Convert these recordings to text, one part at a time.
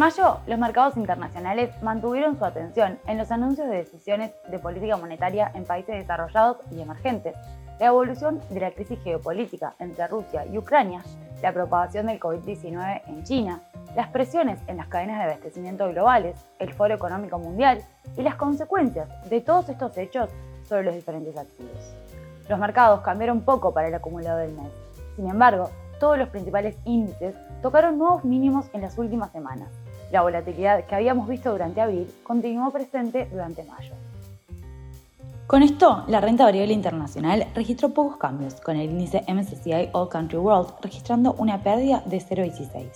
mayo, los mercados internacionales mantuvieron su atención en los anuncios de decisiones de política monetaria en países desarrollados y emergentes, la evolución de la crisis geopolítica entre Rusia y Ucrania, la propagación del COVID-19 en China, las presiones en las cadenas de abastecimiento globales, el Foro Económico Mundial y las consecuencias de todos estos hechos sobre los diferentes activos. Los mercados cambiaron poco para el acumulado del mes. Sin embargo, todos los principales índices tocaron nuevos mínimos en las últimas semanas. La volatilidad que habíamos visto durante abril continuó presente durante mayo. Con esto, la renta variable internacional registró pocos cambios, con el índice MSCI All Country World registrando una pérdida de 0,16.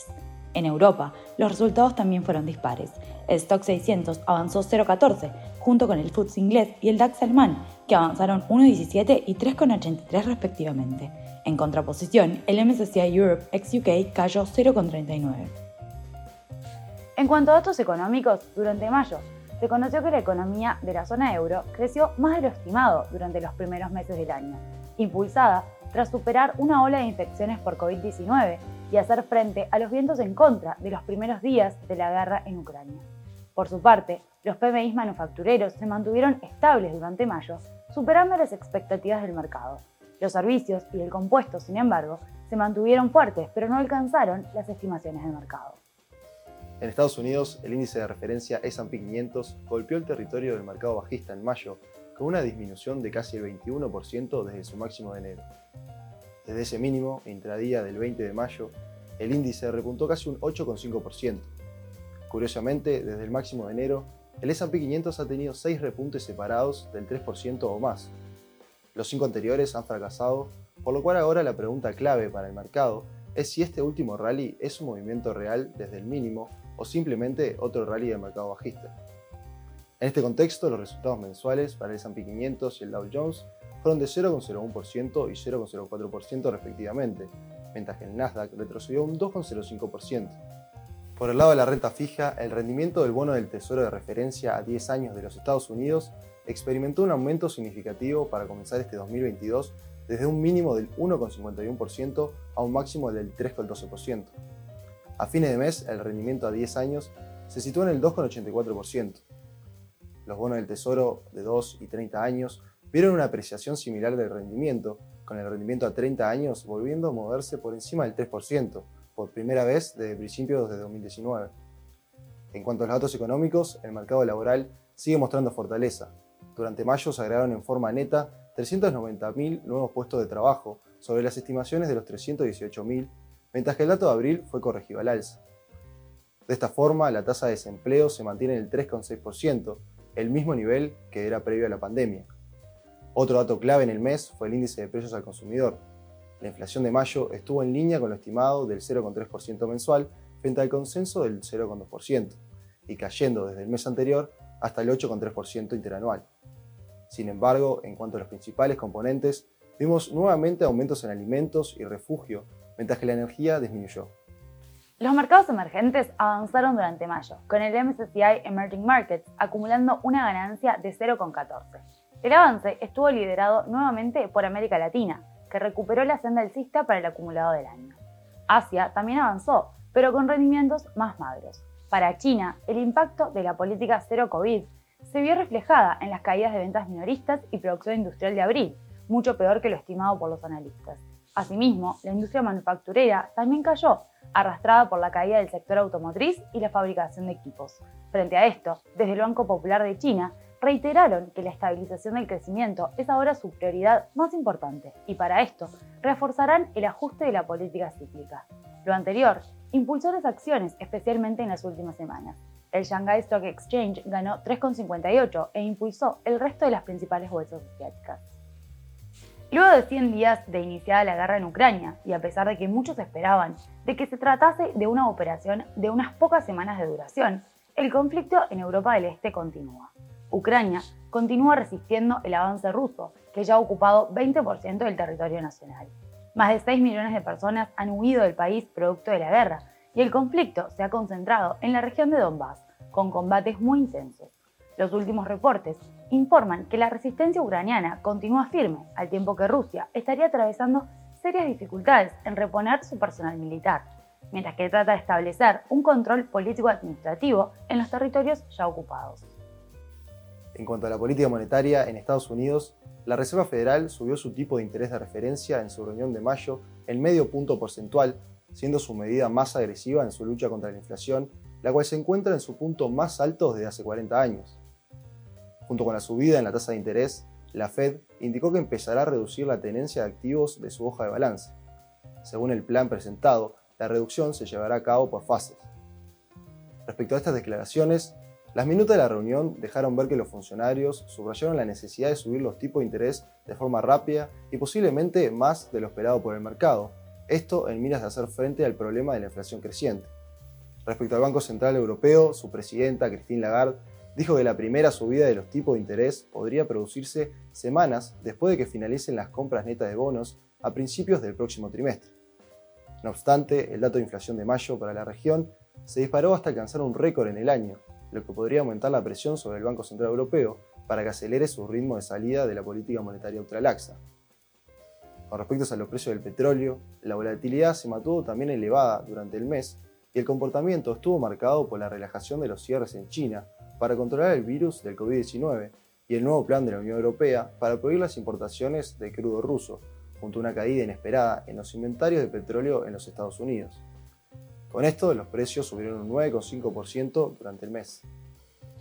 En Europa, los resultados también fueron dispares. El Stock 600 avanzó 0,14, junto con el FTSE inglés y el DAX alemán, que avanzaron 1,17 y 3,83 respectivamente. En contraposición, el MSCI Europe ex UK cayó 0,39. En cuanto a datos económicos, durante mayo se conoció que la economía de la zona euro creció más de lo estimado durante los primeros meses del año, impulsada tras superar una ola de infecciones por COVID-19 y hacer frente a los vientos en contra de los primeros días de la guerra en Ucrania. Por su parte, los PMI manufactureros se mantuvieron estables durante mayo, superando las expectativas del mercado. Los servicios y el compuesto, sin embargo, se mantuvieron fuertes, pero no alcanzaron las estimaciones del mercado. En Estados Unidos, el índice de referencia S&P 500 golpeó el territorio del mercado bajista en mayo, con una disminución de casi el 21% desde su máximo de enero. Desde ese mínimo, intradía del 20 de mayo, el índice repuntó casi un 8,5%. Curiosamente, desde el máximo de enero, el S&P 500 ha tenido 6 repuntes separados del 3% o más. Los cinco anteriores han fracasado, por lo cual ahora la pregunta clave para el mercado es si este último rally es un movimiento real desde el mínimo o simplemente otro rally del mercado bajista. En este contexto, los resultados mensuales para el S&P 500 y el Dow Jones fueron de 0,01% y 0,04% respectivamente, mientras que el Nasdaq retrocedió un 2,05%. Por el lado de la renta fija, el rendimiento del bono del Tesoro de referencia a 10 años de los Estados Unidos experimentó un aumento significativo para comenzar este 2022 desde un mínimo del 1,51% a un máximo del 3,12%. A fines de mes, el rendimiento a 10 años se situó en el 2,84%. Los bonos del Tesoro de 2 y 30 años vieron una apreciación similar del rendimiento, con el rendimiento a 30 años volviendo a moverse por encima del 3%, por primera vez desde principios de 2019. En cuanto a los datos económicos, el mercado laboral sigue mostrando fortaleza. Durante mayo se agregaron en forma neta 390.000 nuevos puestos de trabajo, sobre las estimaciones de los 318.000, mientras que el dato de abril fue corregido al alza. De esta forma, la tasa de desempleo se mantiene en el 3,6%, el mismo nivel que era previo a la pandemia. Otro dato clave en el mes fue el índice de precios al consumidor. La inflación de mayo estuvo en línea con lo estimado del 0,3% mensual frente al consenso del 0,2% y cayendo desde el mes anterior hasta el 8,3% interanual. Sin embargo, en cuanto a los principales componentes, vimos nuevamente aumentos en alimentos y refugio, mientras que la energía disminuyó. Los mercados emergentes avanzaron durante mayo, con el MSCI Emerging Markets acumulando una ganancia de 0,14. El avance estuvo liderado nuevamente por América Latina, que recuperó la senda alcista para el acumulado del año. Asia también avanzó, pero con rendimientos más magros. Para China, el impacto de la política cero COVID se vio reflejada en las caídas de ventas minoristas y producción industrial de abril, mucho peor que lo estimado por los analistas. Asimismo, la industria manufacturera también cayó, arrastrada por la caída del sector automotriz y la fabricación de equipos. Frente a esto, desde el Banco Popular de China reiteraron que la estabilización del crecimiento es ahora su prioridad más importante y para esto reforzarán el ajuste de la política cíclica. Lo anterior impulsó las acciones, especialmente en las últimas semanas. El Shanghai Stock Exchange ganó 3,58 e impulsó el resto de las principales bolsas asiáticas. Luego de 100 días de iniciada la guerra en Ucrania, y a pesar de que muchos esperaban de que se tratase de una operación de unas pocas semanas de duración, el conflicto en Europa del Este continúa. Ucrania continúa resistiendo el avance ruso, que ya ha ocupado 20% del territorio nacional. Más de 6 millones de personas han huido del país producto de la guerra, y el conflicto se ha concentrado en la región de Donbass, con combates muy intensos. Los últimos reportes informan que la resistencia ucraniana continúa firme, al tiempo que Rusia estaría atravesando serias dificultades en reponer su personal militar. mientras que trata de establecer un control político-administrativo en los territorios ya ocupados. En cuanto a la política monetaria, en Estados Unidos, la Reserva Federal subió su tipo de interés de referencia en su reunión de mayo en medio punto porcentual, siendo su medida más agresiva en su lucha contra la inflación, la cual se encuentra en su punto más alto desde hace 40 años. Junto con la subida en la tasa de interés, la Fed indicó que empezará a reducir la tenencia de activos de su hoja de balance. Según el plan presentado, la reducción se llevará a cabo por fases. Respecto a estas declaraciones, las minutas de la reunión dejaron ver que los funcionarios subrayaron la necesidad de subir los tipos de interés de forma rápida y posiblemente más de lo esperado por el mercado, esto en miras de hacer frente al problema de la inflación creciente. Respecto al Banco Central Europeo, su presidenta, Christine Lagarde, dijo que la primera subida de los tipos de interés podría producirse semanas después de que finalicen las compras netas de bonos a principios del próximo trimestre. No obstante, el dato de inflación de mayo para la región se disparó hasta alcanzar un récord en el año, lo que podría aumentar la presión sobre el Banco Central Europeo para que acelere su ritmo de salida de la política monetaria ultralaxa. Con respecto a los precios del petróleo, la volatilidad se mantuvo también elevada durante el mes y el comportamiento estuvo marcado por la relajación de los cierres en China para controlar el virus del COVID-19 y el nuevo plan de la Unión Europea para prohibir las importaciones de crudo ruso, junto a una caída inesperada en los inventarios de petróleo en los Estados Unidos. Con esto, los precios subieron un 9,5% durante el mes.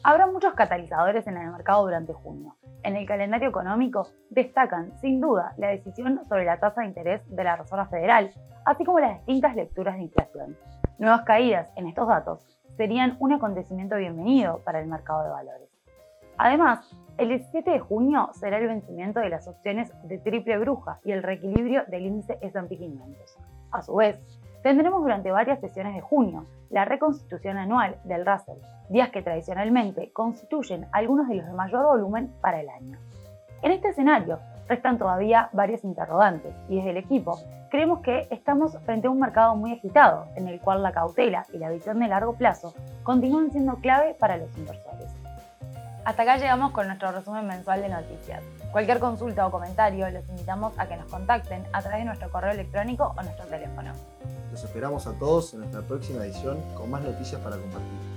Habrá muchos catalizadores en el mercado durante junio. En el calendario económico destacan, sin duda, la decisión sobre la tasa de interés de la Reserva Federal, así como las distintas lecturas de inflación. Nuevas caídas en estos datos serían un acontecimiento bienvenido para el mercado de valores. Además, el 17 de junio será el vencimiento de las opciones de triple bruja y el reequilibrio del índice S&P 500. A su vez, Tendremos durante varias sesiones de junio la reconstitución anual del Russell, días que tradicionalmente constituyen algunos de los de mayor volumen para el año. En este escenario restan todavía varias interrogantes y desde el equipo creemos que estamos frente a un mercado muy agitado en el cual la cautela y la visión de largo plazo continúan siendo clave para los inversores. Hasta acá llegamos con nuestro resumen mensual de noticias. Cualquier consulta o comentario los invitamos a que nos contacten a través de nuestro correo electrónico o nuestro teléfono. Los esperamos a todos en nuestra próxima edición con más noticias para compartir.